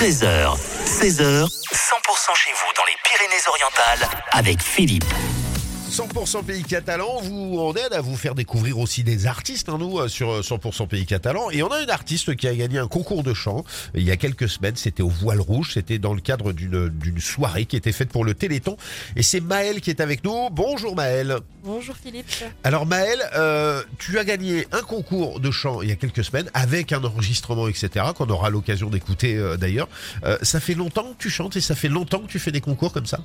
13h, 16h, 100% chez vous dans les Pyrénées-Orientales avec Philippe. 100% Pays Catalan vous on aide à vous faire découvrir aussi des artistes, hein, nous, euh, sur euh, 100% Pays Catalan. Et on a une artiste qui a gagné un concours de chant euh, il y a quelques semaines. C'était au Voile Rouge. C'était dans le cadre d'une d'une soirée qui était faite pour le Téléthon. Et c'est Maëlle qui est avec nous. Bonjour Maëlle. Bonjour Philippe. Alors Maëlle, euh, tu as gagné un concours de chant il y a quelques semaines avec un enregistrement, etc. Qu'on aura l'occasion d'écouter euh, d'ailleurs. Euh, ça fait longtemps que tu chantes et ça fait longtemps que tu fais des concours comme ça?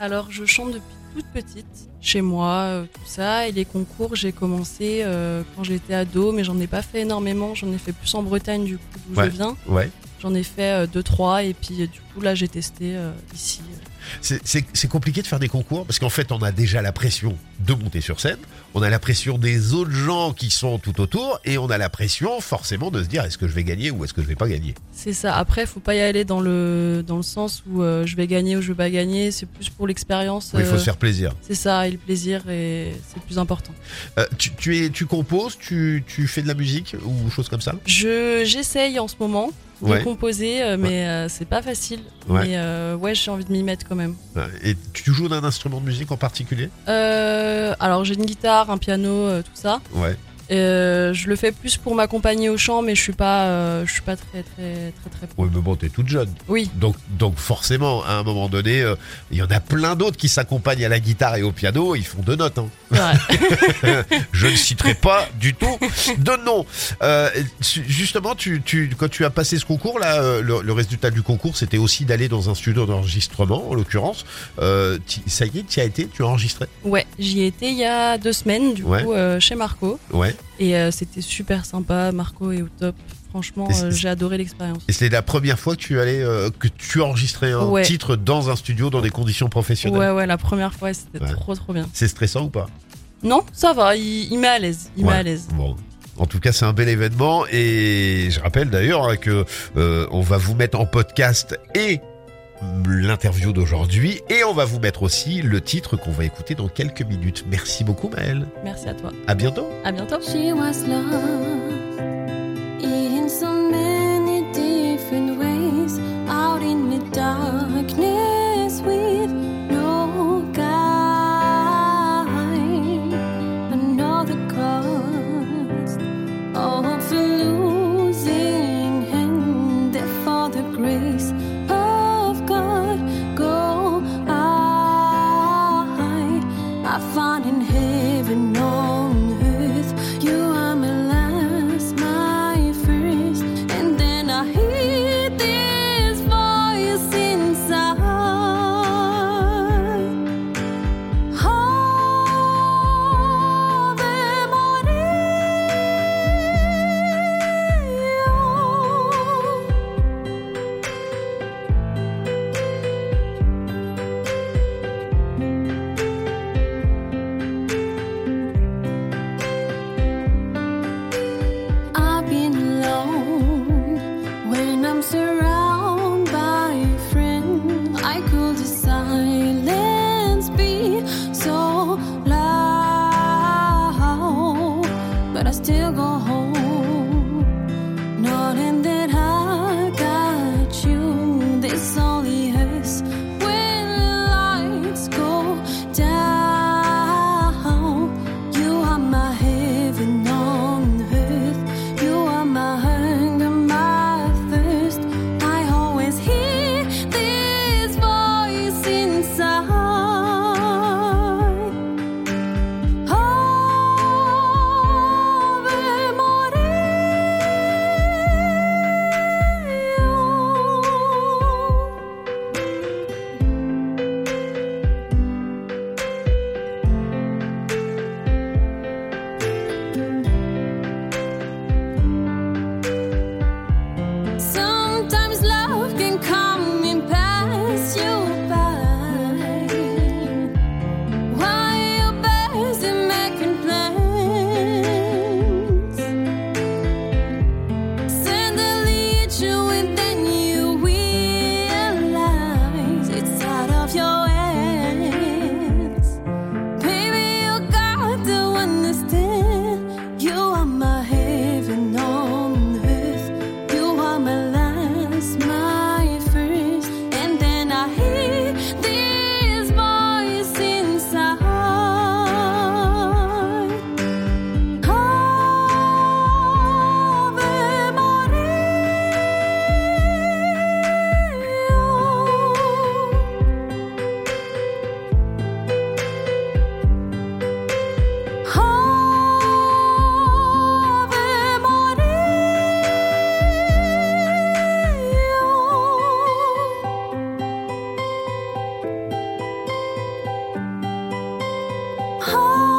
Alors je chante depuis toute petite, chez moi, euh, tout ça. Et les concours, j'ai commencé euh, quand j'étais ado, mais j'en ai pas fait énormément. J'en ai fait plus en Bretagne, du coup, d'où Ouais. je viens. Ouais. J'en ai fait euh, deux, trois, et puis euh, du coup, là, j'ai testé euh, ici. C'est- compliqué de faire des concours parce qu'en fait, on a déjà la pression de monter sur scène, on a la pression des autres gens qui sont tout autour et on a la pression forcément de se dire est-ce que je vais gagner ou est-ce que je vais pas gagner? C'est ça. Après, faut pas y aller dans le, dans le sens où euh, je vais gagner ou je vais pas gagner. C'est plus pour l'expérience. Oui, il faut euh, se faire plaisir. C'est ça, et le plaisir, et c'est le plus important. Euh, tu, tu, es, tu composes, tu, tu fais de la musique ou choses comme ça? Je j'essaye en ce moment de Ouais. composer, euh, mais euh, c'est pas facile. Ouais. Mais euh, ouais, j'ai envie de m'y mettre quand même. Et tu joues d'un instrument de musique en particulier? Alors j'ai une guitare, un piano, tout ça. Ouais. Euh, je le fais plus pour m'accompagner au chant, mais je suis pas, euh, je suis pas très très très très. Oui, mais bon, t'es toute jeune. Oui, Donc, donc forcément, à un moment donné, euh, il y en a plein d'autres qui s'accompagnent à la guitare et au piano, ils font deux notes. hein. vrai. Je ne citerai pas du tout de nom. Justement, tu, tu, quand tu as passé ce concours, là, le, le résultat du concours, c'était aussi d'aller dans un studio d'enregistrement, en l'occurrence. Ça y est, tu as été, tu as enregistré? Ouais, j'y ai été il y a deux semaines, du Ouais. coup, chez Marco, Ouais. Et euh, c'était super sympa. Marco est au top. Franchement, euh, j'ai adoré l'expérience. Et c'est la première fois que tu allais, euh, que tu enregistrais un Ouais. titre dans un studio dans des conditions professionnelles. Ouais, ouais, la première fois, c'était Ouais. trop trop bien. C'est stressant ou pas? Non, ça va, il, il met à l'aise, il met à l'aise. Bon. En tout cas, c'est un bel événement et je rappelle d'ailleurs hein, que euh, on va vous mettre en podcast et l'interview d'aujourd'hui et on va vous mettre aussi le titre qu'on va écouter dans quelques minutes. Merci beaucoup Maëlle. Merci à toi. À bientôt. À bientôt. She was 好